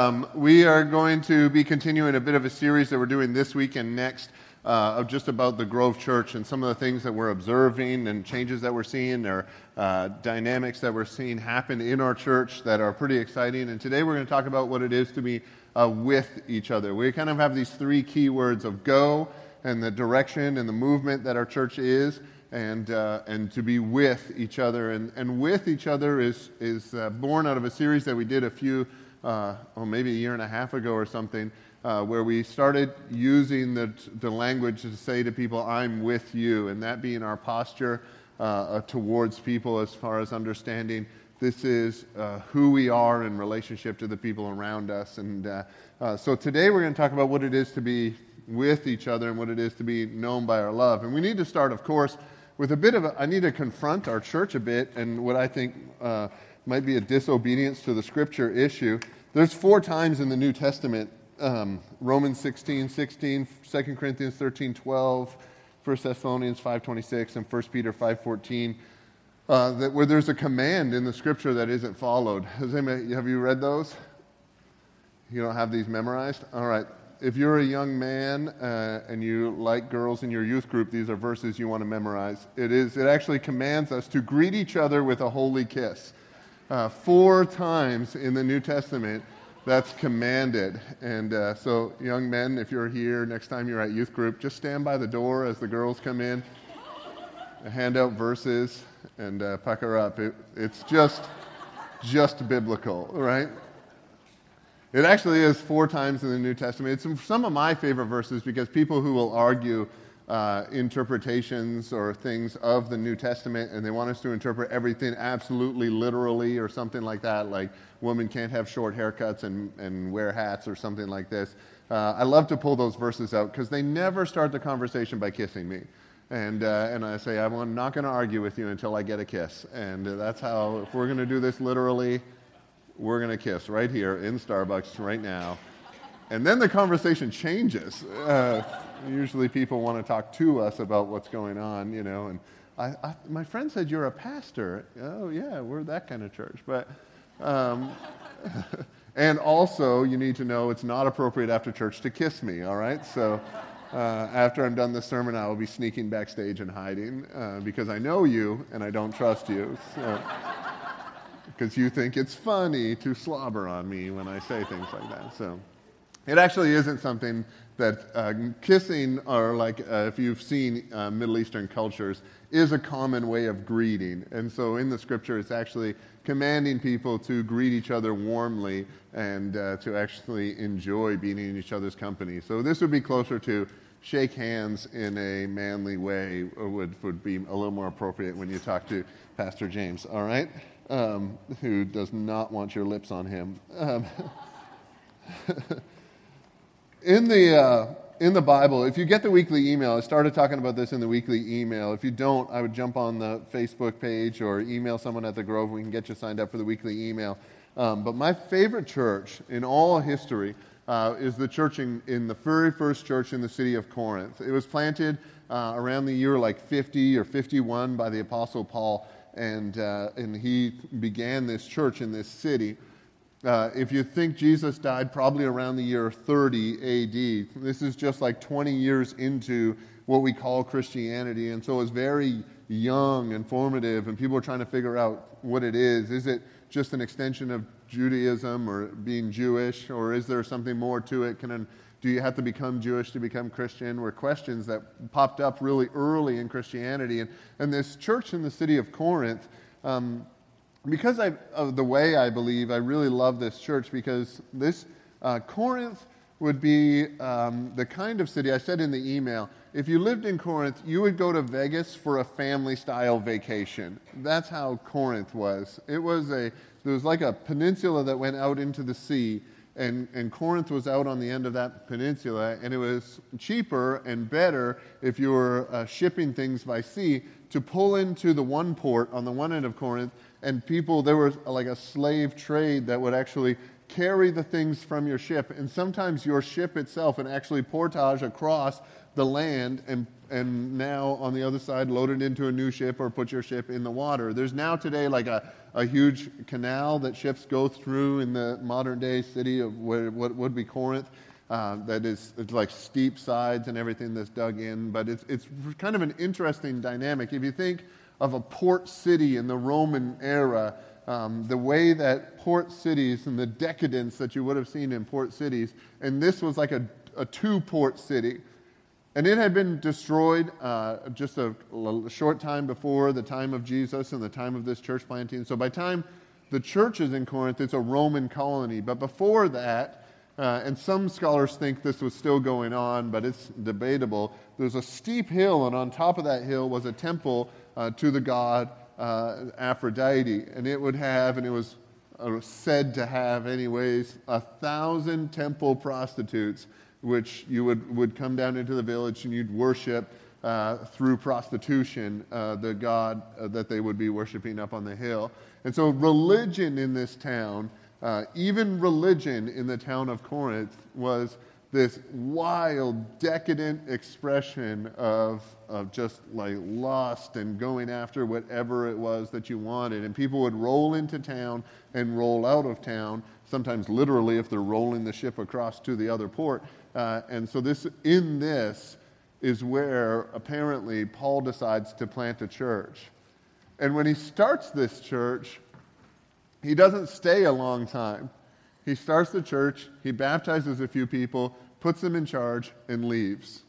Um, we are going to be continuing a bit of a series that we're doing this week and next uh, of just about the Grove Church and some of the things that we're observing and changes that we're seeing or uh, dynamics that we're seeing happen in our church that are pretty exciting. And today we're going to talk about what it is to be uh, with each other. We kind of have these three key words of go and the direction and the movement that our church is. And, uh, and to be with each other. And, and with each other is, is uh, born out of a series that we did a few uh, oh, maybe a year and a half ago or something, uh, where we started using the, the language to say to people, I'm with you, and that being our posture uh, uh towards people as far as understanding this is uh, who we are in relationship to the people around us. And uh, so today we're going to talk about what it is to be with each other and what it is to be known by our love. And we need to start, of course, with a bit of a, I need to confront our church a bit and what I think might be a disobedience to the scripture issue. There's four times in the New Testament um, Romans 16, 16, 2 Corinthians 13, 12, 1 Thessalonians 5.26, and 1 Peter 5.14, uh, that where there's a command in the scripture that isn't followed. Anybody, have you read those? You don't have these memorized? All right. If you're a young man uh, and you like girls in your youth group, these are verses you want to memorize. It is. It actually commands us to greet each other with a holy kiss. Uh, four times in the New Testament, that's commanded. And uh, so, young men, if you're here next time you're at youth group, just stand by the door as the girls come in, hand out verses, and uh, pucker up. It, it's just, just biblical, right? It actually is four times in the New Testament. It's some of my favorite verses because people who will argue uh, interpretations or things of the New Testament, and they want us to interpret everything absolutely literally or something like that, like women can't have short haircuts and, and wear hats or something like this. Uh, I love to pull those verses out because they never start the conversation by kissing me. And, uh, and I say, I'm not going to argue with you until I get a kiss. And that's how, if we're going to do this literally, we're going to kiss right here in Starbucks right now. And then the conversation changes. Usually people want to talk to us about what's going on, you know. And I, I, my friend said, You're a pastor. Oh, yeah, we're that kind of church. But, um, and also, you need to know it's not appropriate after church to kiss me, all right? So, uh, after I'm done this sermon, I will be sneaking backstage and hiding uh, because I know you and I don't trust you. Because you think it's funny to slobber on me when I say things like that. So, it actually isn't something that uh, kissing, or like uh, if you've seen uh, Middle Eastern cultures, is a common way of greeting. And so in the scripture, it's actually commanding people to greet each other warmly and uh, to actually enjoy being in each other's company. So this would be closer to shake hands in a manly way, would, would be a little more appropriate when you talk to Pastor James, all right? Um, who does not want your lips on him. Um, in the, uh, in the Bible, if you get the weekly email, I started talking about this in the weekly email. If you don't, I would jump on the Facebook page or email someone at the Grove. We can get you signed up for the weekly email. Um, but my favorite church in all history uh, is the church in, in, the very first church in the city of Corinth. It was planted uh, around the year like 50 or 51 by the Apostle Paul, and, uh, and he began this church in this city. Uh, if you think Jesus died probably around the year 30 AD, this is just like 20 years into what we call Christianity. And so it's very young and formative, and people are trying to figure out what it is. Is it just an extension of Judaism or being Jewish, or is there something more to it? Can, do you have to become Jewish to become Christian? Were questions that popped up really early in Christianity. And, and this church in the city of Corinth. Um, because I, of the way I believe, I really love this church because this uh, Corinth would be um, the kind of city I said in the email. If you lived in Corinth, you would go to Vegas for a family style vacation. That's how Corinth was. It was a there was like a peninsula that went out into the sea, and, and Corinth was out on the end of that peninsula, and it was cheaper and better if you were uh, shipping things by sea to pull into the one port on the one end of Corinth and people, there was like a slave trade that would actually carry the things from your ship. And sometimes your ship itself and actually portage across the land and, and now on the other side load it into a new ship or put your ship in the water. There's now today like a, a huge canal that ships go through in the modern day city of what, what would be Corinth. Uh, that is it's like steep sides and everything that's dug in, but it's, it's kind of an interesting dynamic. If you think of a port city in the Roman era, um, the way that port cities and the decadence that you would have seen in port cities, and this was like a, a two port city. And it had been destroyed uh, just a, a, short time before the time of Jesus and the time of this church planting. So by time the church is in Corinth, it's a Roman colony. But before that, uh, and some scholars think this was still going on, but it's debatable. There's a steep hill, and on top of that hill was a temple uh, to the god uh, Aphrodite. And it would have, and it was uh, said to have, anyways, a thousand temple prostitutes, which you would, would come down into the village and you'd worship uh, through prostitution uh, the god uh, that they would be worshiping up on the hill. And so, religion in this town, uh, even religion in the town of Corinth, was this wild, decadent expression of, of just like lust and going after whatever it was that you wanted. And people would roll into town and roll out of town, sometimes literally if they're rolling the ship across to the other port. Uh, and so, this, in this, is where apparently Paul decides to plant a church. And when he starts this church, he doesn't stay a long time. He starts the church, he baptizes a few people, puts them in charge, and leaves.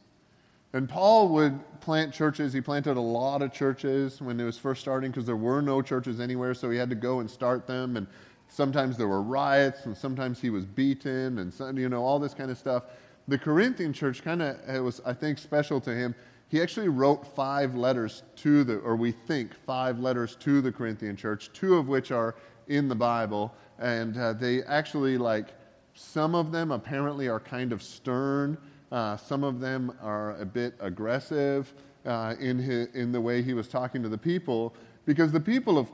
And Paul would plant churches. He planted a lot of churches when it was first starting because there were no churches anywhere, so he had to go and start them. And sometimes there were riots, and sometimes he was beaten, and some, you know all this kind of stuff. The Corinthian church kind of was, I think, special to him. He actually wrote five letters to the, or we think five letters to the Corinthian church, two of which are in the Bible and uh, they actually like some of them apparently are kind of stern. Uh, some of them are a bit aggressive uh, in, his, in the way he was talking to the people, because the people of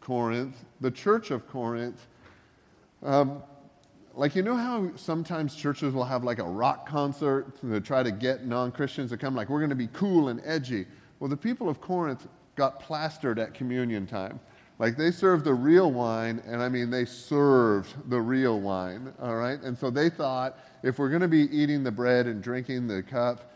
Corinth, the church of Corinth, um, like you know how sometimes churches will have like a rock concert to try to get non-Christians to come, like we're going to be cool and edgy. Well, the people of Corinth got plastered at communion time. Like they served the real wine, and I mean, they served the real wine, all right? And so they thought if we're going to be eating the bread and drinking the cup,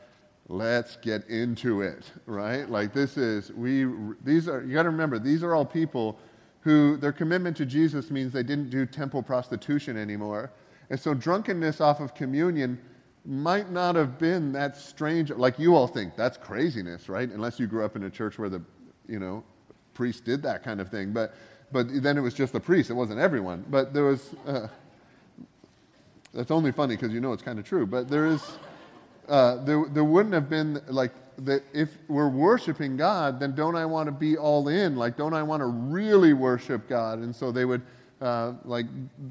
let's get into it, right? Like this is, we, these are, you got to remember, these are all people who their commitment to Jesus means they didn't do temple prostitution anymore. And so drunkenness off of communion might not have been that strange. Like you all think, that's craziness, right? Unless you grew up in a church where the, you know, priest did that kind of thing. But, but then it was just the priest, it wasn't everyone. But there was, uh, that's only funny because you know it's kind of true. But there is, uh, there, there wouldn't have been like, that if we're worshiping God, then don't I want to be all in? Like, don't I want to really worship God? And so they would, uh, like,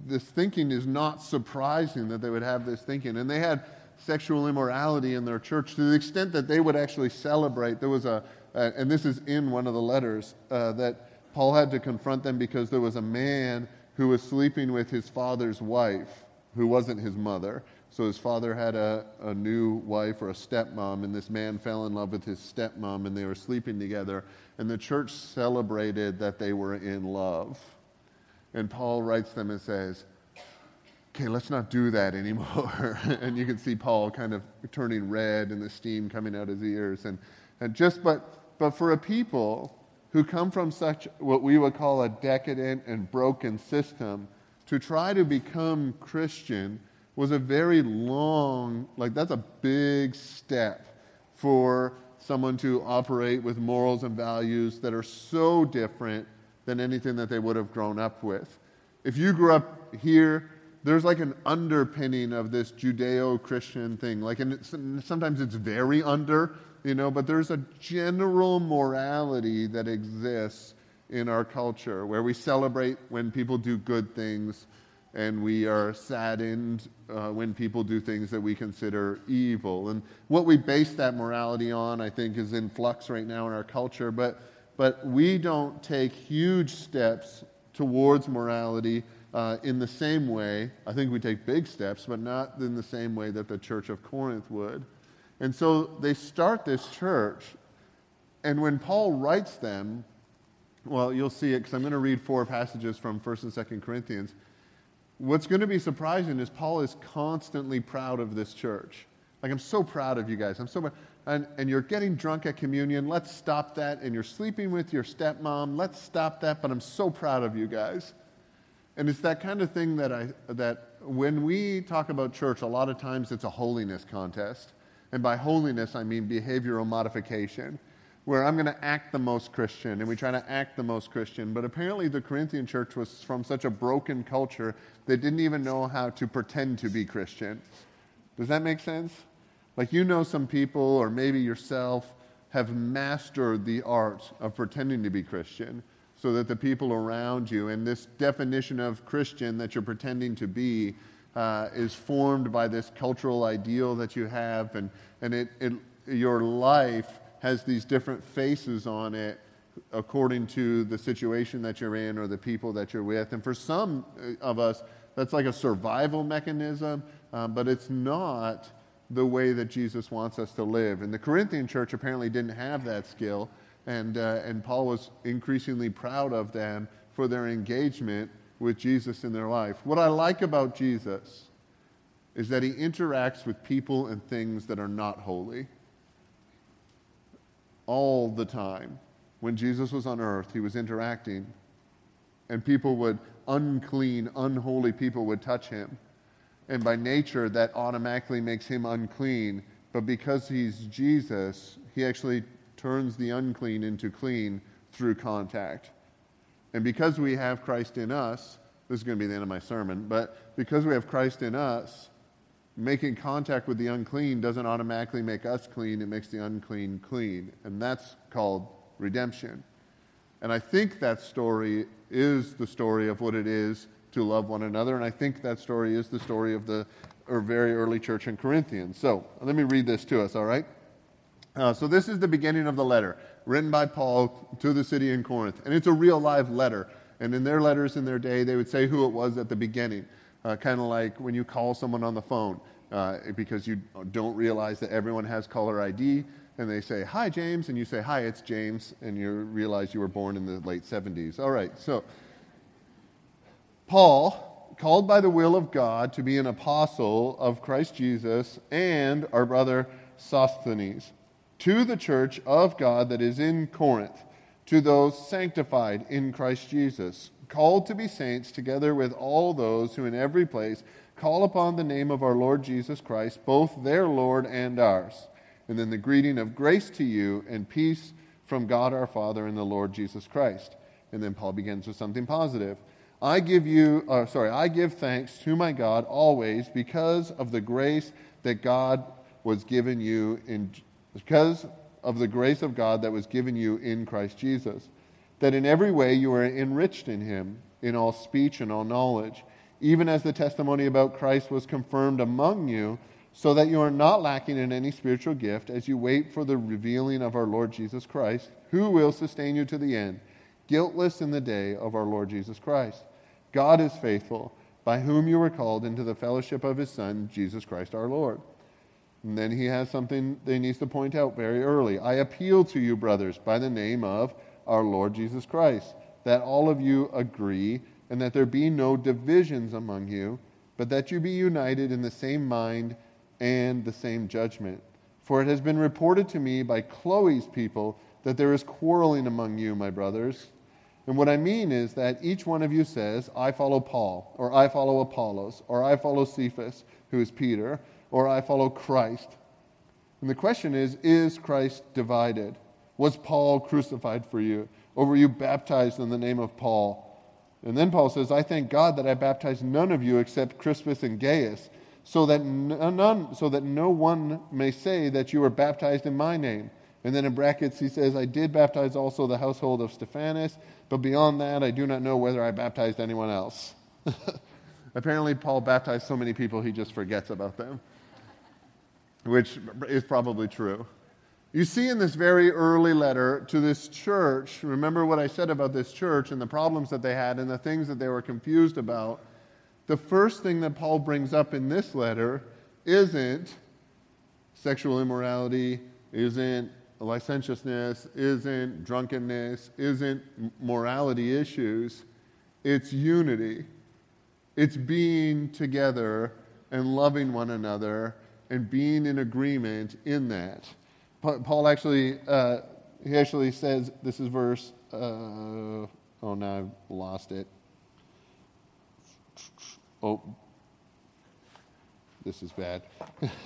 this thinking is not surprising that they would have this thinking. And they had sexual immorality in their church to the extent that they would actually celebrate. There was a, uh, and this is in one of the letters, uh, that Paul had to confront them because there was a man who was sleeping with his father's wife, who wasn't his mother. So his father had a, a new wife or a stepmom, and this man fell in love with his stepmom, and they were sleeping together. And the church celebrated that they were in love. And Paul writes them and says, okay, let's not do that anymore. and you can see Paul kind of turning red and the steam coming out his ears. And, and just, but but for a people who come from such what we would call a decadent and broken system, to try to become Christian was a very long, like, that's a big step for someone to operate with morals and values that are so different than anything that they would have grown up with. If you grew up here, there's like an underpinning of this Judeo Christian thing. Like, and it's, sometimes it's very under, you know, but there's a general morality that exists in our culture where we celebrate when people do good things and we are saddened uh, when people do things that we consider evil. And what we base that morality on, I think, is in flux right now in our culture. But, but we don't take huge steps towards morality uh, in the same way. I think we take big steps, but not in the same way that the church of Corinth would. And so they start this church. And when Paul writes them, well, you'll see it because I'm going to read four passages from 1st and 2nd Corinthians. What's going to be surprising is Paul is constantly proud of this church. Like, I'm so proud of you guys. I'm so and, and you're getting drunk at communion. Let's stop that. And you're sleeping with your stepmom. Let's stop that. But I'm so proud of you guys. And it's that kind of thing that, I, that when we talk about church, a lot of times it's a holiness contest. And by holiness, I mean behavioral modification, where I'm going to act the most Christian, and we try to act the most Christian. But apparently, the Corinthian church was from such a broken culture, they didn't even know how to pretend to be Christian. Does that make sense? Like, you know, some people, or maybe yourself, have mastered the art of pretending to be Christian so that the people around you, and this definition of Christian that you're pretending to be, uh, is formed by this cultural ideal that you have, and, and it, it, your life has these different faces on it according to the situation that you're in or the people that you're with. And for some of us, that's like a survival mechanism, uh, but it's not the way that Jesus wants us to live. And the Corinthian church apparently didn't have that skill, and, uh, and Paul was increasingly proud of them for their engagement with Jesus in their life. What I like about Jesus is that he interacts with people and things that are not holy all the time. When Jesus was on earth, he was interacting, and people would, unclean, unholy people would touch him and by nature that automatically makes him unclean. But because he's Jesus, he actually turns the unclean into clean through contact. And because we have Christ in us, this is going to be the end of my sermon, but because we have Christ in us, making contact with the unclean doesn't automatically make us clean, it makes the unclean clean. And that's called redemption. And I think that story is the story of what it is to love one another. And I think that story is the story of the or very early church in Corinthians. So let me read this to us, all right? Uh, so this is the beginning of the letter written by Paul to the city in Corinth. And it's a real live letter. And in their letters in their day, they would say who it was at the beginning, uh, kind of like when you call someone on the phone. Uh, because you don't realize that everyone has caller ID, and they say, Hi, James, and you say, Hi, it's James, and you realize you were born in the late 70s. All right, so Paul, called by the will of God to be an apostle of Christ Jesus, and our brother Sosthenes, to the church of God that is in Corinth, to those sanctified in Christ Jesus, called to be saints, together with all those who in every place call upon the name of our Lord Jesus Christ, both their Lord and ours. And then the greeting of grace to you and peace from God our Father and the Lord Jesus Christ. And then Paul begins with something positive. I give you, uh, sorry, I give thanks to my God always because of the grace that God was given you in, because of the grace of God that was given you in Christ Jesus, that in every way you are enriched in him, in all speech and all knowledge, even as the testimony about Christ was confirmed among you, so that you are not lacking in any spiritual gift as you wait for the revealing of our Lord Jesus Christ, who will sustain you to the end, guiltless in the day of our Lord Jesus Christ. God is faithful, by whom you were called into the fellowship of his Son, Jesus Christ our Lord. And then he has something that he needs to point out very early. I appeal to you, brothers, by the name of our Lord Jesus Christ, that all of you agree and that there be no divisions among you, but that you be united in the same mind and the same judgment. For it has been reported to me by Chloe's people that there is quarreling among you, my brothers. And what I mean is that each one of you says, I follow Paul, or I follow Apollos, or I follow Cephas, who is Peter, or I follow Christ. And the question is, is Christ divided? Was Paul crucified for you? Or were you baptized in the name of Paul? And then Paul says, I thank God that I baptized none of you except Crispus and Gaius, so that, none, so that no one may say that you were baptized in my name. And then in brackets, he says, I did baptize also the household of Stephanas, but beyond that, I do not know whether I baptized anyone else. Apparently, Paul baptized so many people he just forgets about them, which is probably true. You see in this very early letter to this church, remember what I said about this church and the problems that they had and the things that they were confused about. The first thing that Paul brings up in this letter isn't sexual immorality, isn't licentiousness, isn't drunkenness, isn't morality issues. It's unity. It's being together and loving one another and being in agreement in that. Paul actually, uh, he actually says, this is verse, uh, oh, now I've lost it. Oh, this is bad.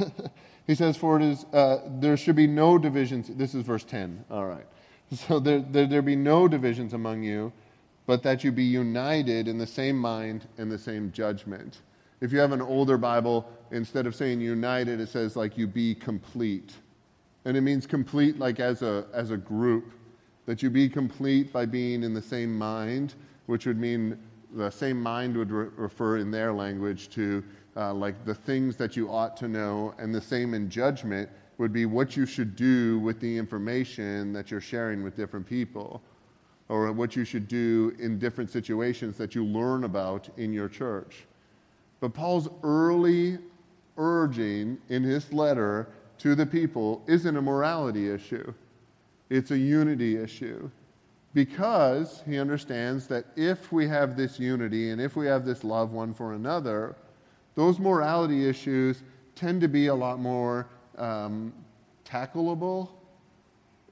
he says, For it is, uh, there should be no divisions. This is verse 10. All right. So there, there, there be no divisions among you, but that you be united in the same mind and the same judgment. If you have an older Bible, instead of saying united, it says like you be complete. And it means complete like as a, as a group, that you be complete by being in the same mind, which would mean the same mind would re- refer in their language to uh, like the things that you ought to know, and the same in judgment would be what you should do with the information that you're sharing with different people, or what you should do in different situations that you learn about in your church. But Paul's early urging in his letter to the people isn't a morality issue, it's a unity issue. Because he understands that if we have this unity and if we have this love one for another, those morality issues tend to be a lot more um, tackleable.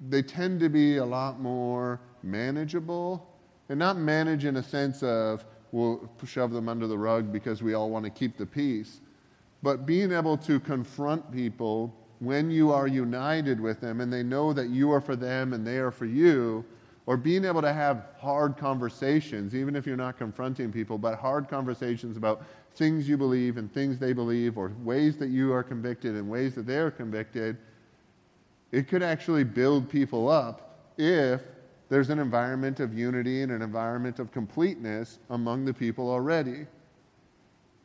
They tend to be a lot more manageable. And not manage in a sense of we'll shove them under the rug because we all want to keep the peace, but being able to confront people when you are united with them and they know that you are for them and they are for you, or being able to have hard conversations, even if you're not confronting people, but hard conversations about things you believe and things they believe, or ways that you are convicted and ways that they are convicted, it could actually build people up if there's an environment of unity and an environment of completeness among the people already.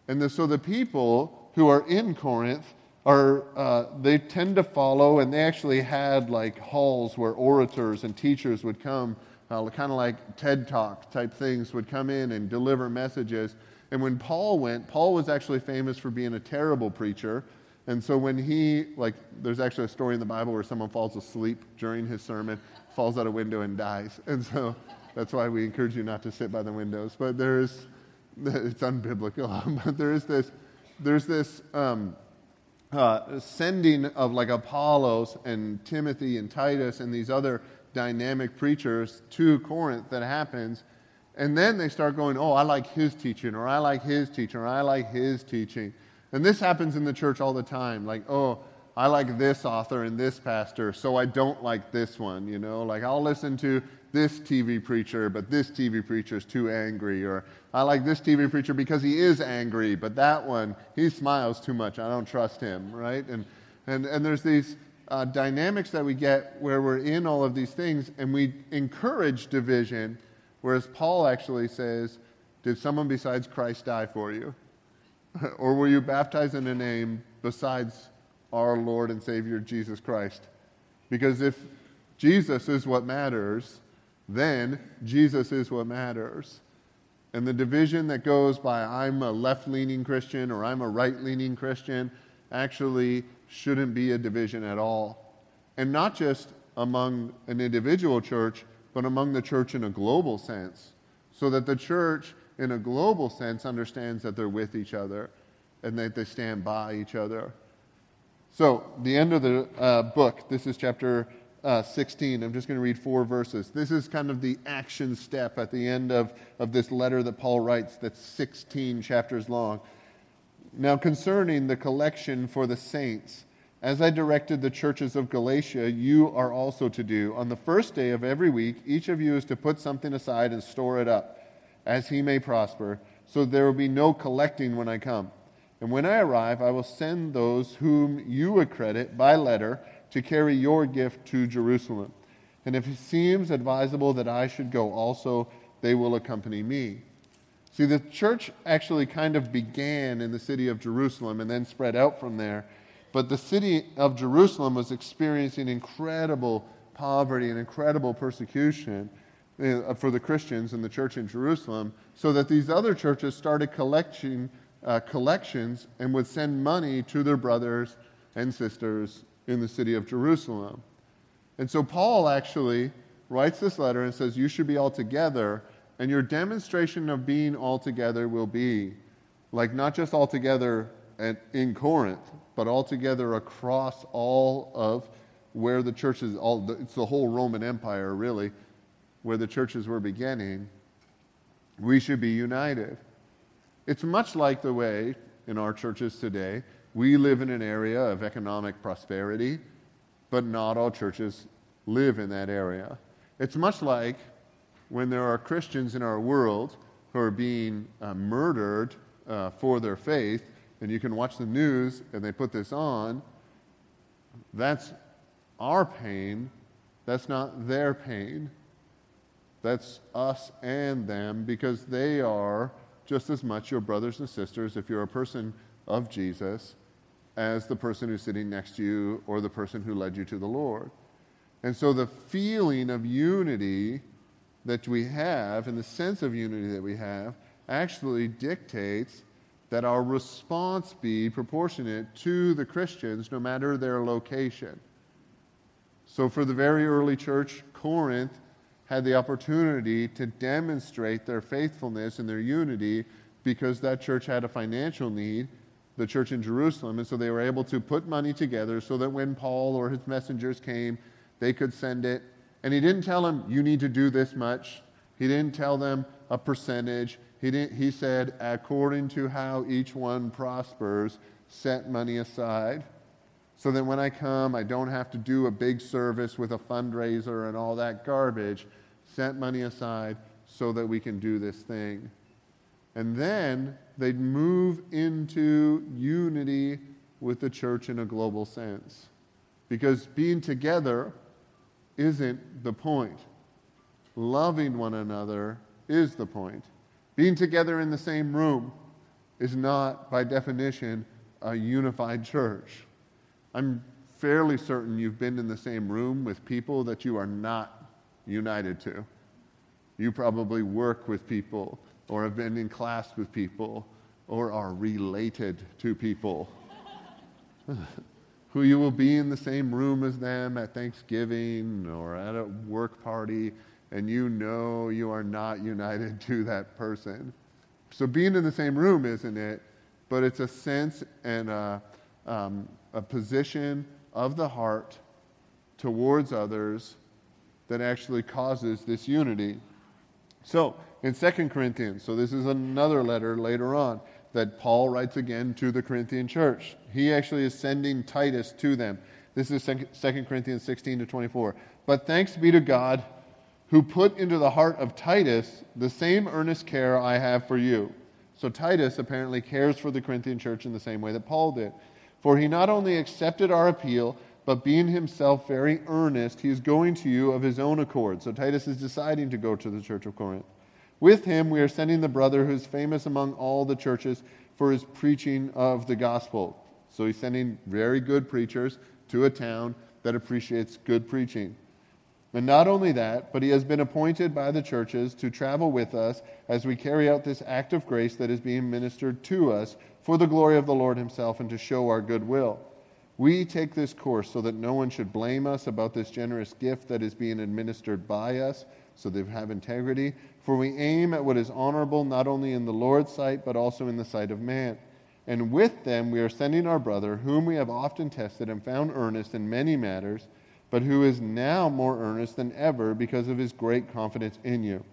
And the, so the people who are in Corinth are uh, they tend to follow, and they actually had like halls where orators and teachers would come, uh, kind of like TED Talk type things, would come in and deliver messages. And when Paul went, Paul was actually famous for being a terrible preacher. And so when he, like, there's actually a story in the Bible where someone falls asleep during his sermon, falls out a window and dies. And so that's why we encourage you not to sit by the windows. But there's, it's unbiblical. but there is this, there's this, um, uh, sending of like Apollos and Timothy and Titus and these other dynamic preachers to Corinth that happens. And then they start going, oh, I like his teaching, or I like his teaching, or I like his teaching. And this happens in the church all the time. Like, oh, I like this author and this pastor, so I don't like this one, you know? Like, I'll listen to this TV preacher, but this TV preacher is too angry. Or I like this TV preacher because he is angry, but that one, he smiles too much. I don't trust him, right? And, and, and there's these uh, dynamics that we get where we're in all of these things and we encourage division, whereas Paul actually says, Did someone besides Christ die for you? or were you baptized in a name besides our Lord and Savior Jesus Christ? Because if Jesus is what matters, then Jesus is what matters. And the division that goes by I'm a left leaning Christian or I'm a right leaning Christian actually shouldn't be a division at all. And not just among an individual church, but among the church in a global sense. So that the church, in a global sense, understands that they're with each other and that they stand by each other. So, the end of the uh, book, this is chapter uh, 16. I'm just going to read four verses. This is kind of the action step at the end of, of this letter that Paul writes that's 16 chapters long. Now, concerning the collection for the saints, as I directed the churches of Galatia, you are also to do. On the first day of every week, each of you is to put something aside and store it up, as he may prosper, so there will be no collecting when I come. And when I arrive, I will send those whom you accredit by letter to carry your gift to Jerusalem. And if it seems advisable that I should go also, they will accompany me. See, the church actually kind of began in the city of Jerusalem and then spread out from there. But the city of Jerusalem was experiencing incredible poverty and incredible persecution uh, for the Christians in the church in Jerusalem, so that these other churches started collecting uh, collections and would send money to their brothers and sisters in the city of Jerusalem. And so Paul actually writes this letter and says, You should be all together, and your demonstration of being all together will be like not just all together at, in Corinth, but all together across all of where the churches, all the, it's the whole Roman Empire really, where the churches were beginning. We should be united. It's much like the way in our churches today we live in an area of economic prosperity, but not all churches live in that area. It's much like when there are Christians in our world who are being uh, murdered uh, for their faith, and you can watch the news and they put this on. That's our pain. That's not their pain. That's us and them because they are just as much your brothers and sisters if you're a person of Jesus as the person who's sitting next to you or the person who led you to the Lord. And so the feeling of unity that we have and the sense of unity that we have actually dictates that our response be proportionate to the Christians no matter their location. So for the very early church, Corinth had the opportunity to demonstrate their faithfulness and their unity because that church had a financial need the church in Jerusalem. And so they were able to put money together so that when Paul or his messengers came, they could send it. And he didn't tell them, you need to do this much. He didn't tell them a percentage. He, didn't, he said, according to how each one prospers, set money aside. So that when I come, I don't have to do a big service with a fundraiser and all that garbage. Set money aside so that we can do this thing. And then they'd move into unity with the church in a global sense. Because being together isn't the point. Loving one another is the point. Being together in the same room is not, by definition, a unified church. I'm fairly certain you've been in the same room with people that you are not united to. You probably work with people or have been in class with people or are related to people who you will be in the same room as them at Thanksgiving or at a work party, and you know you are not united to that person. So, being in the same room, isn't it? But it's a sense and a, um, a position of the heart towards others that actually causes this unity. So, in 2 Corinthians. So this is another letter later on that Paul writes again to the Corinthian church. He actually is sending Titus to them. This is 2 Corinthians 16 to 24. But thanks be to God who put into the heart of Titus the same earnest care I have for you. So Titus apparently cares for the Corinthian church in the same way that Paul did. For he not only accepted our appeal, but being himself very earnest, he is going to you of his own accord. So Titus is deciding to go to the church of Corinth. With him, we are sending the brother who's famous among all the churches for his preaching of the gospel. So he's sending very good preachers to a town that appreciates good preaching. And not only that, but he has been appointed by the churches to travel with us as we carry out this act of grace that is being ministered to us for the glory of the Lord himself and to show our goodwill. We take this course so that no one should blame us about this generous gift that is being administered by us, so they have integrity, for we aim at what is honorable not only in the Lord's sight, but also in the sight of man. And with them we are sending our brother, whom we have often tested and found earnest in many matters, but who is now more earnest than ever because of his great confidence in you.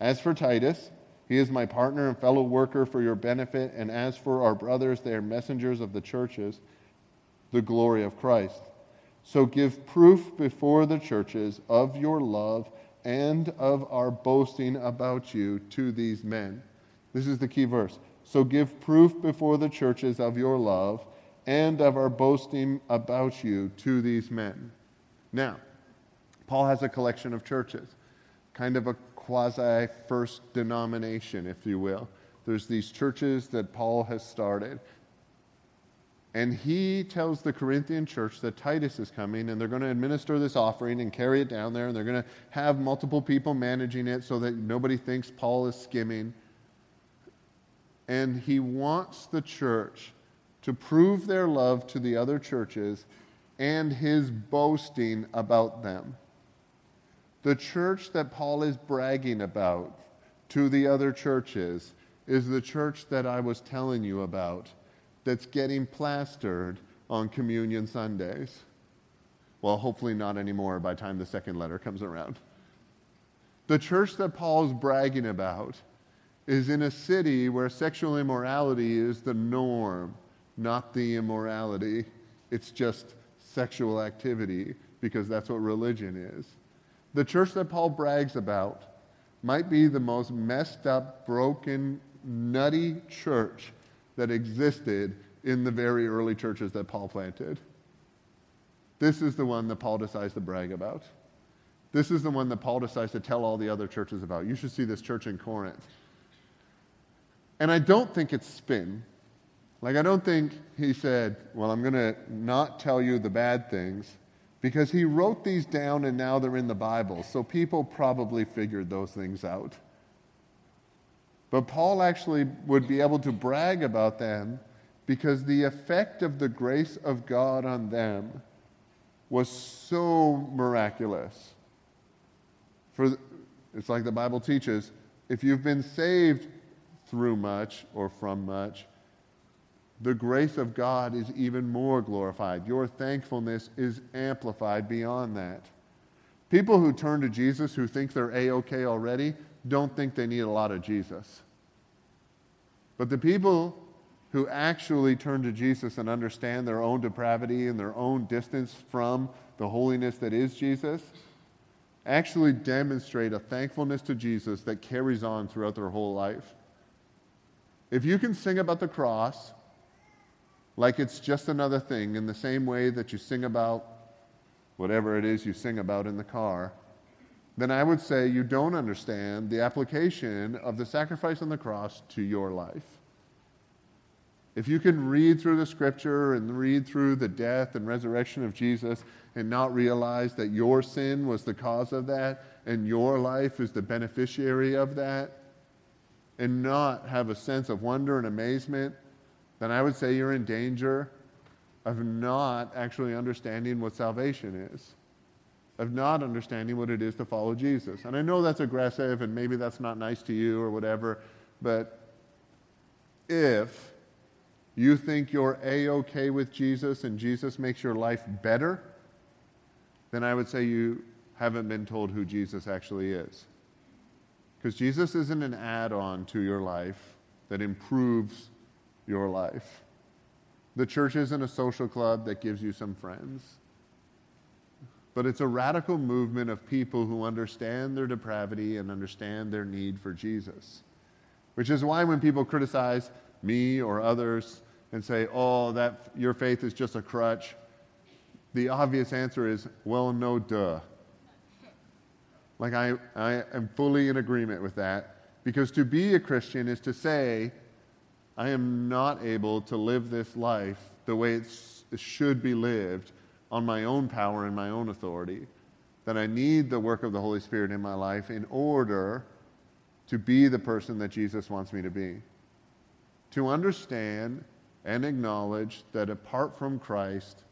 As for Titus, he is my partner and fellow worker for your benefit, and as for our brothers, they are messengers of the churches, the glory of Christ. So give proof before the churches of your love and of our boasting about you to these men. This is the key verse. So give proof before the churches of your love and of our boasting about you to these men. Now, Paul has a collection of churches, kind of a quasi first denomination, if you will. There's these churches that Paul has started. And he tells the Corinthian church that Titus is coming and they're going to administer this offering and carry it down there and they're going to have multiple people managing it so that nobody thinks Paul is skimming. And he wants the church to prove their love to the other churches and his boasting about them. The church that Paul is bragging about to the other churches is the church that I was telling you about that's getting plastered on communion Sundays. Well, hopefully not anymore by the time the second letter comes around. The church that Paul is bragging about is in a city where sexual immorality is the norm, not the immorality. It's just sexual activity because that's what religion is. The church that Paul brags about might be the most messed up, broken, nutty church that existed in the very early churches that Paul planted. This is the one that Paul decides to brag about. This is the one that Paul decides to tell all the other churches about. You should see this church in Corinth. And I don't think it's spin. Like, I don't think he said, Well, I'm going to not tell you the bad things, because he wrote these down and now they're in the Bible. So people probably figured those things out. But Paul actually would be able to brag about them because the effect of the grace of God on them was so miraculous. For it's like the Bible teaches, if you've been saved through much or from much, the grace of God is even more glorified. Your thankfulness is amplified beyond that. People who turn to Jesus who think they're A OK already don't think they need a lot of Jesus. But the people who actually turn to Jesus and understand their own depravity and their own distance from the holiness that is Jesus actually demonstrate a thankfulness to Jesus that carries on throughout their whole life. If you can sing about the cross like it's just another thing, in the same way that you sing about whatever it is you sing about in the car, then I would say you don't understand the application of the sacrifice on the cross to your life. If you can read through the scripture and read through the death and resurrection of Jesus and not realize that your sin was the cause of that and your life is the beneficiary of that, and not have a sense of wonder and amazement, then I would say you're in danger of not actually understanding what salvation is of not understanding what it is to follow Jesus. And I know that's aggressive and maybe that's not nice to you or whatever, but if you think you're A OK with Jesus and Jesus makes your life better, then I would say you haven't been told who Jesus actually is. Because Jesus isn't an add on to your life that improves your life. The church isn't a social club that gives you some friends but it's a radical movement of people who understand their depravity and understand their need for Jesus. Which is why when people criticize me or others and say, oh, that your faith is just a crutch, the obvious answer is, well, no, duh. Like, I, I am fully in agreement with that because to be a Christian is to say, I am not able to live this life the way it should be lived on my own power and my own authority, that I need the work of the Holy Spirit in my life in order to be the person that Jesus wants me to be. To understand and acknowledge that apart from Christ,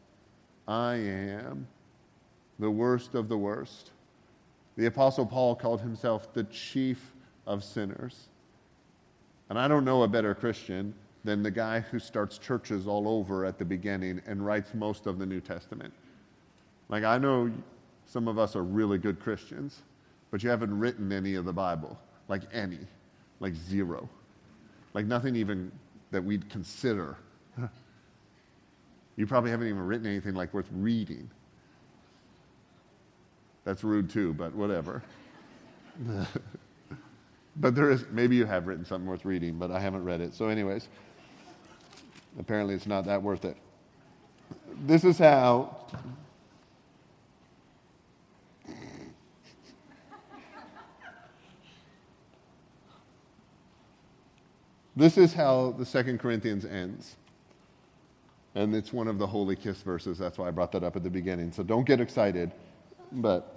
I am the worst of the worst. The Apostle Paul called himself the chief of sinners. And I don't know a better Christian than the guy who starts churches all over at the beginning and writes most of the New Testament. Like, I know some of us are really good Christians, but you haven't written any of the Bible. Like, any. Like, zero. Like, nothing even that we'd consider. you probably haven't even written anything like worth reading. That's rude too, but whatever. but there is, maybe you have written something worth reading, but I haven't read it. So, anyways. Apparently, it's not that worth it. This is how. This is how the Second Corinthians ends. And it's one of the holy kiss verses. That's why I brought that up at the beginning. So don't get excited. But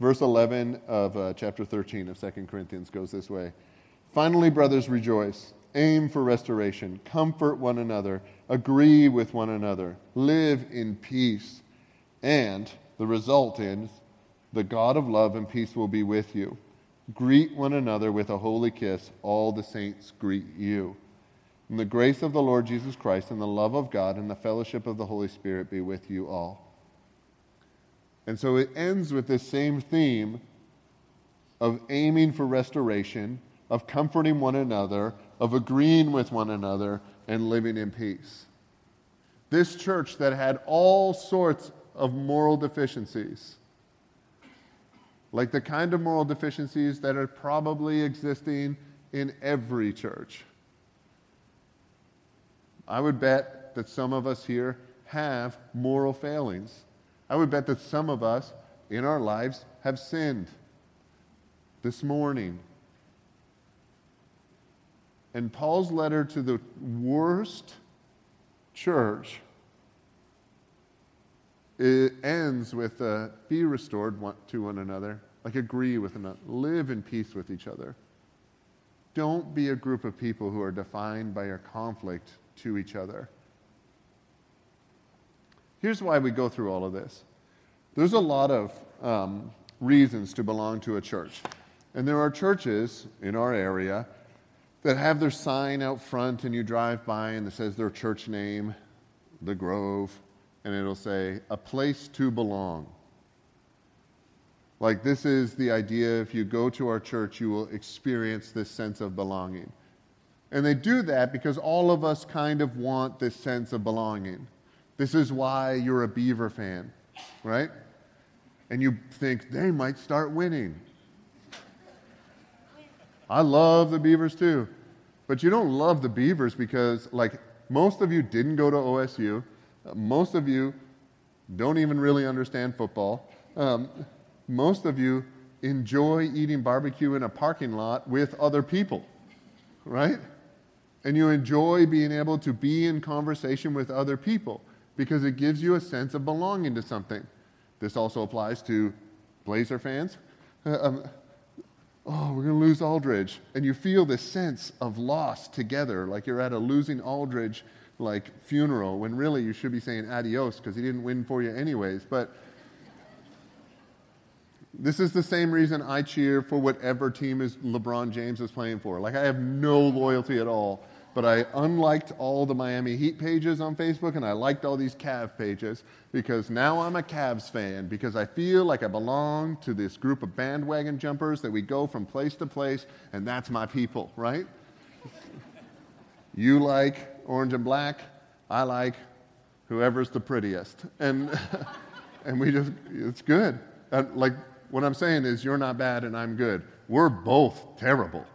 verse 11 of uh, chapter 13 of 2 Corinthians goes this way Finally, brothers, rejoice. Aim for restoration. Comfort one another. Agree with one another. Live in peace. And the result is the God of love and peace will be with you. Greet one another with a holy kiss. All the saints greet you. And the grace of the Lord Jesus Christ and the love of God and the fellowship of the Holy Spirit be with you all. And so it ends with this same theme of aiming for restoration, of comforting one another, of agreeing with one another, and living in peace. This church that had all sorts of moral deficiencies, like the kind of moral deficiencies that are probably existing in every church I would bet that some of us here have moral failings. I would bet that some of us in our lives have sinned this morning. And Paul's letter to the worst church it ends with uh, be restored one, to one another, like agree with another, live in peace with each other. Don't be a group of people who are defined by your conflict to each other. Here's why we go through all of this there's a lot of um, reasons to belong to a church. And there are churches in our area that have their sign out front, and you drive by and it says their church name, The Grove, and it'll say, A place to belong. Like, this is the idea if you go to our church, you will experience this sense of belonging. And they do that because all of us kind of want this sense of belonging. This is why you're a Beaver fan, right? And you think they might start winning. I love the Beavers too. But you don't love the Beavers because, like, most of you didn't go to OSU. Most of you don't even really understand football. Um, most of you enjoy eating barbecue in a parking lot with other people, right? and you enjoy being able to be in conversation with other people because it gives you a sense of belonging to something. This also applies to Blazer fans. Uh, um, oh, we're going to lose Aldridge. And you feel this sense of loss together, like you're at a losing Aldridge like funeral when really you should be saying adios because he didn't win for you anyways. But this is the same reason I cheer for whatever team is LeBron James is playing for. Like I have no loyalty at all but I unliked all the Miami Heat pages on Facebook and I liked all these Cav pages because now I'm a Cavs fan because I feel like I belong to this group of bandwagon jumpers that we go from place to place and that's my people, right? you like orange and black, I like whoever's the prettiest. And, and we just, it's good. And like, what I'm saying is, you're not bad and I'm good. We're both terrible.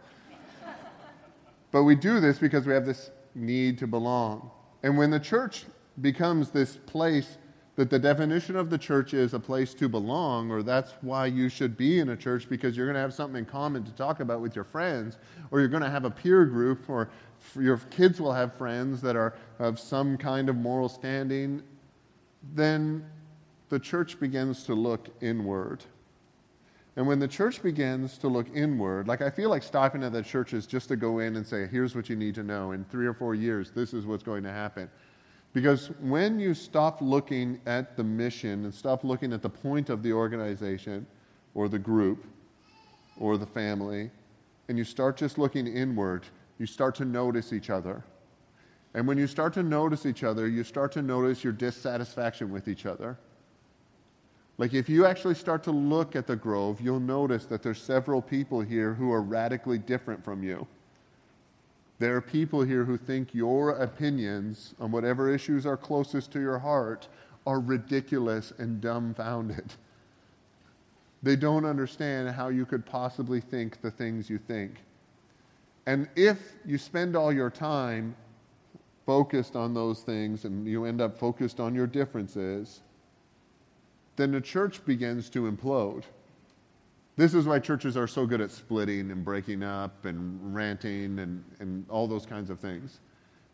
But we do this because we have this need to belong. And when the church becomes this place that the definition of the church is a place to belong, or that's why you should be in a church because you're going to have something in common to talk about with your friends, or you're going to have a peer group, or your kids will have friends that are of some kind of moral standing, then the church begins to look inward. And when the church begins to look inward, like I feel like stopping at the churches just to go in and say, here's what you need to know. In three or four years, this is what's going to happen. Because when you stop looking at the mission and stop looking at the point of the organization or the group or the family, and you start just looking inward, you start to notice each other. And when you start to notice each other, you start to notice your dissatisfaction with each other. Like if you actually start to look at the grove, you'll notice that there's several people here who are radically different from you. There are people here who think your opinions on whatever issues are closest to your heart are ridiculous and dumbfounded. They don't understand how you could possibly think the things you think. And if you spend all your time focused on those things and you end up focused on your differences, then the church begins to implode. This is why churches are so good at splitting and breaking up and ranting and, and all those kinds of things.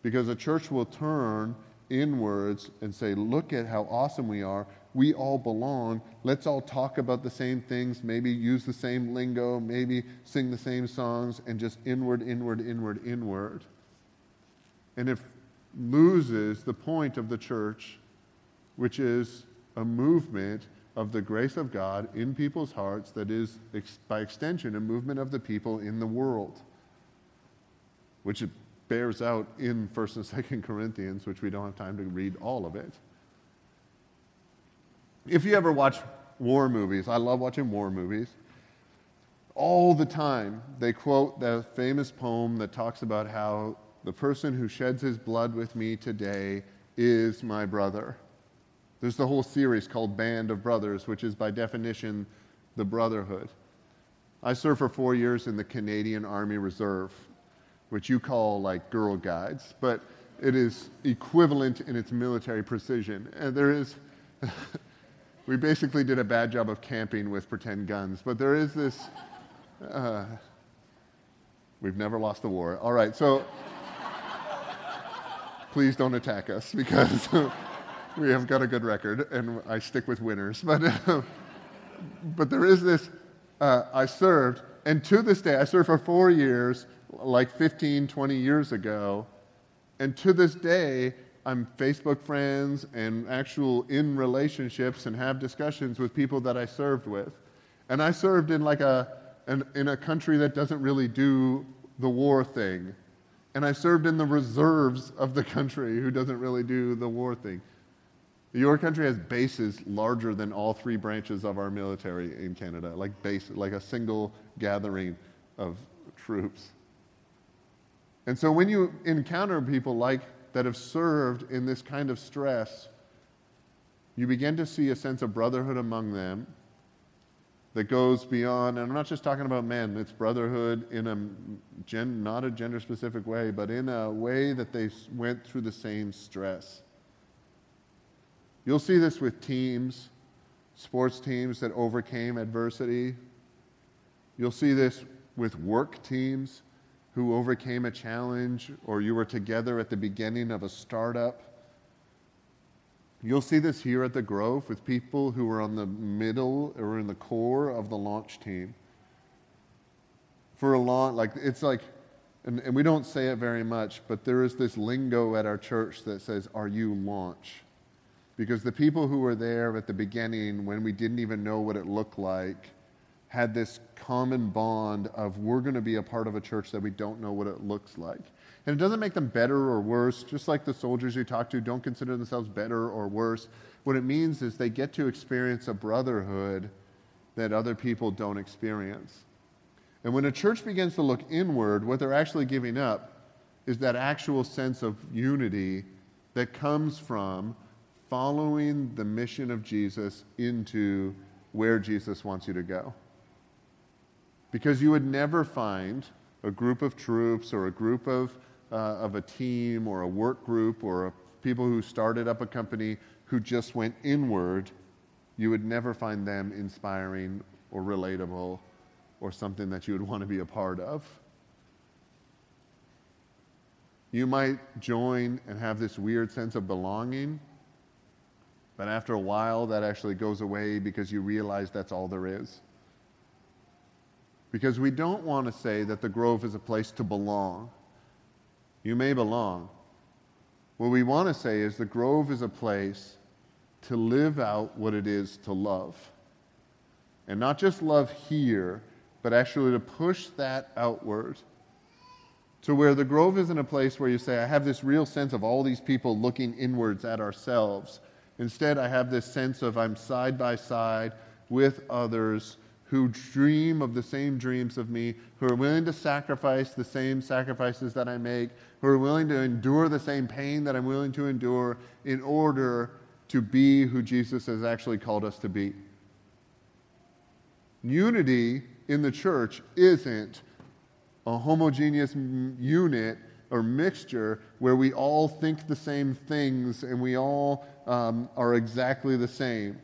Because a church will turn inwards and say, look at how awesome we are. We all belong. Let's all talk about the same things, maybe use the same lingo, maybe sing the same songs, and just inward, inward, inward, inward. And it loses the point of the church, which is a movement of the grace of God in people's hearts that is, by extension, a movement of the people in the world, which it bears out in 1st and 2nd Corinthians, which we don't have time to read all of it. If you ever watch war movies, I love watching war movies. All the time, they quote the famous poem that talks about how the person who sheds his blood with me today is my brother. There's the whole series called Band of Brothers, which is by definition the brotherhood. I served for four years in the Canadian Army Reserve, which you call like Girl Guides, but it is equivalent in its military precision. And there is, we basically did a bad job of camping with pretend guns, but there is this, uh, we've never lost a war. All right, so please don't attack us because we have got a good record, and I stick with winners. But, uh, but there is this uh, I served, and to this day, I served for four years, like 15, 20 years ago, and to this day, I'm Facebook friends and actual in relationships and have discussions with people that I served with. And I served in like a, an, in a country that doesn't really do the war thing. And I served in the reserves of the country who doesn't really do the war thing. Your country has bases larger than all three branches of our military in Canada, like base, like a single gathering of troops. And so when you encounter people like that have served in this kind of stress, you begin to see a sense of brotherhood among them that goes beyond, and I'm not just talking about men, it's brotherhood in a gen, not a gender specific way, but in a way that they went through the same stress. You'll see this with teams, sports teams that overcame adversity. You'll see this with work teams who overcame a challenge, or you were together at the beginning of a startup. You'll see this here at the Grove with people who were on the middle or in the core of the launch team. For a long, like, it's like, and, and we don't say it very much, but there is this lingo at our church that says, Are you launch? Because the people who were there at the beginning, when we didn't even know what it looked like, had this common bond of we're going to be a part of a church that we don't know what it looks like. And it doesn't make them better or worse, just like the soldiers you talk to don't consider themselves better or worse. What it means is they get to experience a brotherhood that other people don't experience. And when a church begins to look inward, what they're actually giving up is that actual sense of unity that comes from following the mission of Jesus into where Jesus wants you to go. Because you would never find a group of troops or a group of, uh, of a team or a work group or a, people who started up a company who just went inward. You would never find them inspiring or relatable or something that you would want to be a part of. You might join and have this weird sense of belonging but after a while, that actually goes away because you realize that's all there is. Because we don't want to say that the Grove is a place to belong. You may belong. What we want to say is the Grove is a place to live out what it is to love. And not just love here, but actually to push that outward to where the Grove isn't a place where you say, I have this real sense of all these people looking inwards at ourselves Instead, I have this sense of I'm side by side with others who dream of the same dreams of me, who are willing to sacrifice the same sacrifices that I make, who are willing to endure the same pain that I'm willing to endure in order to be who Jesus has actually called us to be. Unity in the church isn't a homogeneous unit or mixture where we all think the same things and we all um, are exactly the same.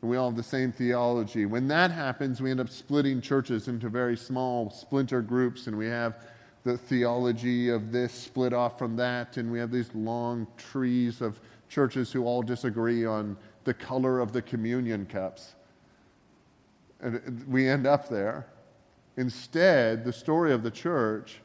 And we all have the same theology. When that happens, we end up splitting churches into very small splinter groups, and we have the theology of this split off from that, and we have these long trees of churches who all disagree on the color of the communion cups. And we end up there. Instead, the story of the church,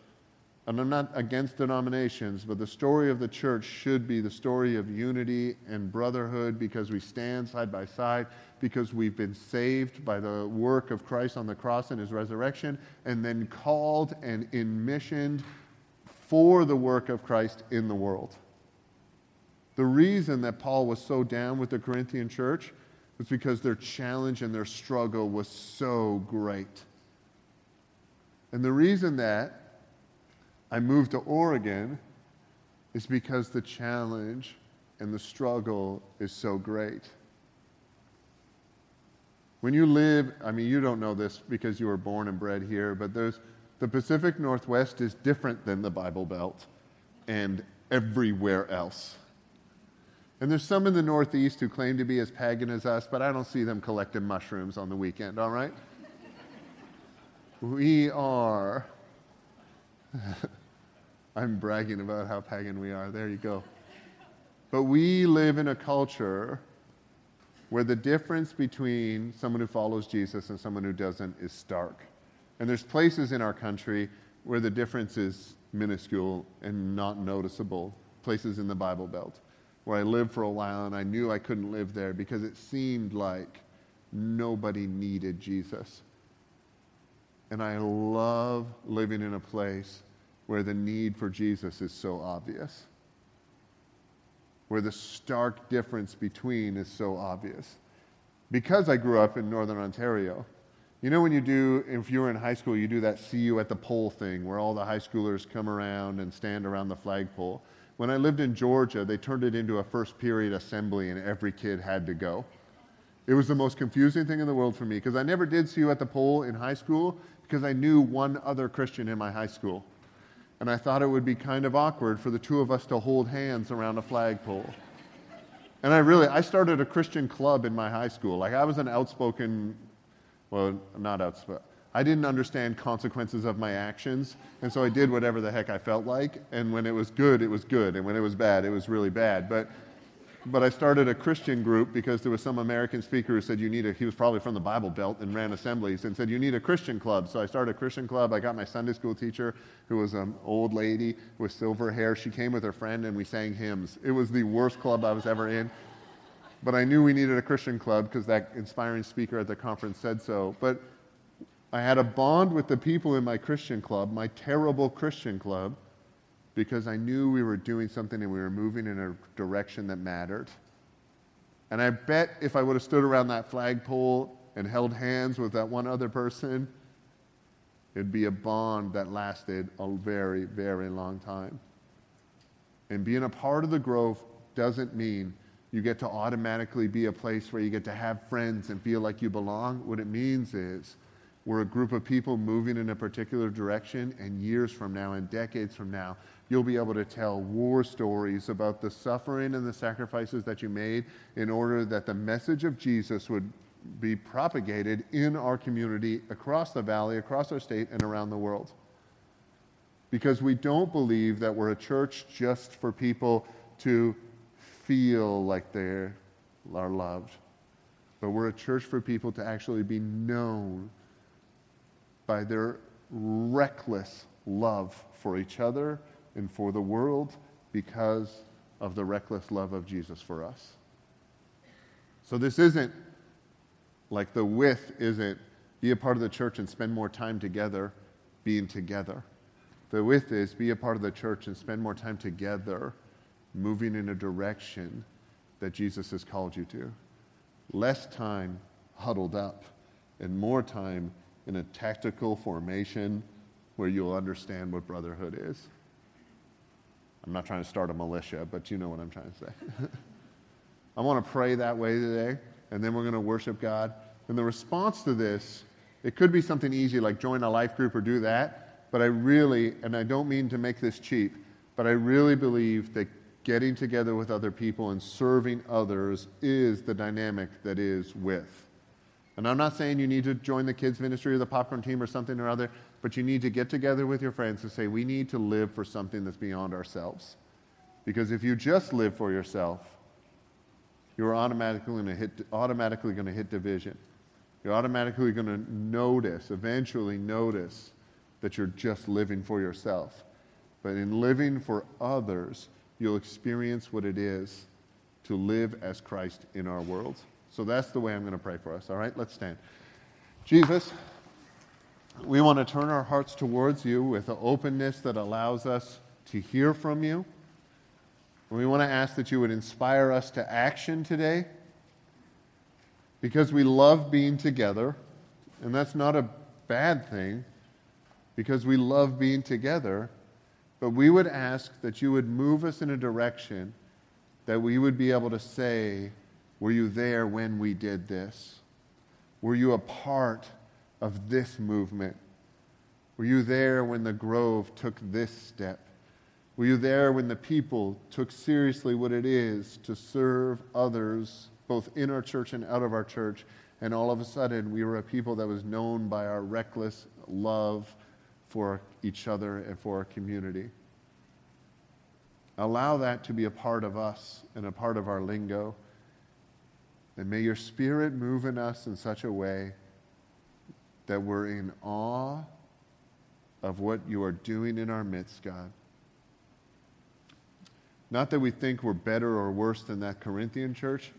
and I'm not against denominations, but the story of the church should be the story of unity and brotherhood because we stand side by side, because we've been saved by the work of Christ on the cross and his resurrection, and then called and immissioned for the work of Christ in the world. The reason that Paul was so down with the Corinthian church was because their challenge and their struggle was so great. And the reason that I moved to Oregon is because the challenge and the struggle is so great. When you live, I mean, you don't know this because you were born and bred here, but there's, the Pacific Northwest is different than the Bible Belt and everywhere else. And there's some in the Northeast who claim to be as pagan as us, but I don't see them collecting mushrooms on the weekend, all right? We are. I'm bragging about how pagan we are. There you go. But we live in a culture where the difference between someone who follows Jesus and someone who doesn't is stark. And there's places in our country where the difference is minuscule and not noticeable, places in the Bible Belt, where I lived for a while and I knew I couldn't live there because it seemed like nobody needed Jesus. And I love living in a place where the need for Jesus is so obvious, where the stark difference between is so obvious. Because I grew up in Northern Ontario, you know, when you do, if you were in high school, you do that see you at the pole thing where all the high schoolers come around and stand around the flagpole. When I lived in Georgia, they turned it into a first period assembly and every kid had to go. It was the most confusing thing in the world for me because I never did see you at the pole in high school because I knew one other Christian in my high school. And I thought it would be kind of awkward for the two of us to hold hands around a flagpole. And I really, I started a Christian club in my high school. Like I was an outspoken, well, not outspoken. I didn't understand consequences of my actions, and so I did whatever the heck I felt like. And when it was good, it was good, and when it was bad, it was really bad. But but I started a Christian group because there was some American speaker who said you need a, he was probably from the Bible Belt and ran assemblies and said you need a Christian club. So I started a Christian club. I got my Sunday school teacher who was an old lady with silver hair. She came with her friend and we sang hymns. It was the worst club I was ever in. But I knew we needed a Christian club because that inspiring speaker at the conference said so. But I had a bond with the people in my Christian club, my terrible Christian club, because I knew we were doing something and we were moving in a direction that mattered. And I bet if I would have stood around that flagpole and held hands with that one other person, it'd be a bond that lasted a very, very long time. And being a part of the Grove doesn't mean you get to automatically be a place where you get to have friends and feel like you belong. What it means is we're a group of people moving in a particular direction, and years from now and decades from now, you'll be able to tell war stories about the suffering and the sacrifices that you made in order that the message of Jesus would be propagated in our community, across the valley, across our state, and around the world. Because we don't believe that we're a church just for people to feel like they are loved, but we're a church for people to actually be known by their reckless love for each other and for the world because of the reckless love of Jesus for us. So this isn't like the with isn't be a part of the church and spend more time together being together. The with is be a part of the church and spend more time together moving in a direction that Jesus has called you to. Less time huddled up and more time in a tactical formation where you'll understand what brotherhood is. I'm not trying to start a militia, but you know what I'm trying to say. I want to pray that way today, and then we're going to worship God. And the response to this, it could be something easy like join a life group or do that, but I really, and I don't mean to make this cheap, but I really believe that getting together with other people and serving others is the dynamic that is with. And I'm not saying you need to join the kids' ministry or the popcorn team or something or other, but you need to get together with your friends and say, we need to live for something that's beyond ourselves. Because if you just live for yourself, you're automatically going to hit, automatically going to hit division. You're automatically going to notice, eventually notice, that you're just living for yourself. But in living for others, you'll experience what it is to live as Christ in our world. So that's the way I'm going to pray for us. All right, let's stand. Jesus, we want to turn our hearts towards you with an openness that allows us to hear from you. We want to ask that you would inspire us to action today because we love being together. And that's not a bad thing because we love being together. But we would ask that you would move us in a direction that we would be able to say, Were you there when we did this? Were you a part of this movement? Were you there when the Grove took this step? Were you there when the people took seriously what it is to serve others, both in our church and out of our church? And all of a sudden, we were a people that was known by our reckless love for each other and for our community. Allow that to be a part of us and a part of our lingo. And may your spirit move in us in such a way that we're in awe of what you are doing in our midst, God. Not that we think we're better or worse than that Corinthian church,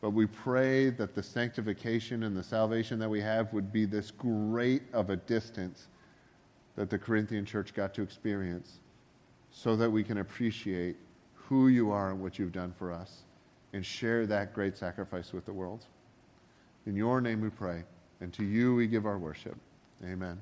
but we pray that the sanctification and the salvation that we have would be this great of a distance that the Corinthian church got to experience so that we can appreciate who you are and what you've done for us and share that great sacrifice with the world. In your name we pray, and to you we give our worship. Amen.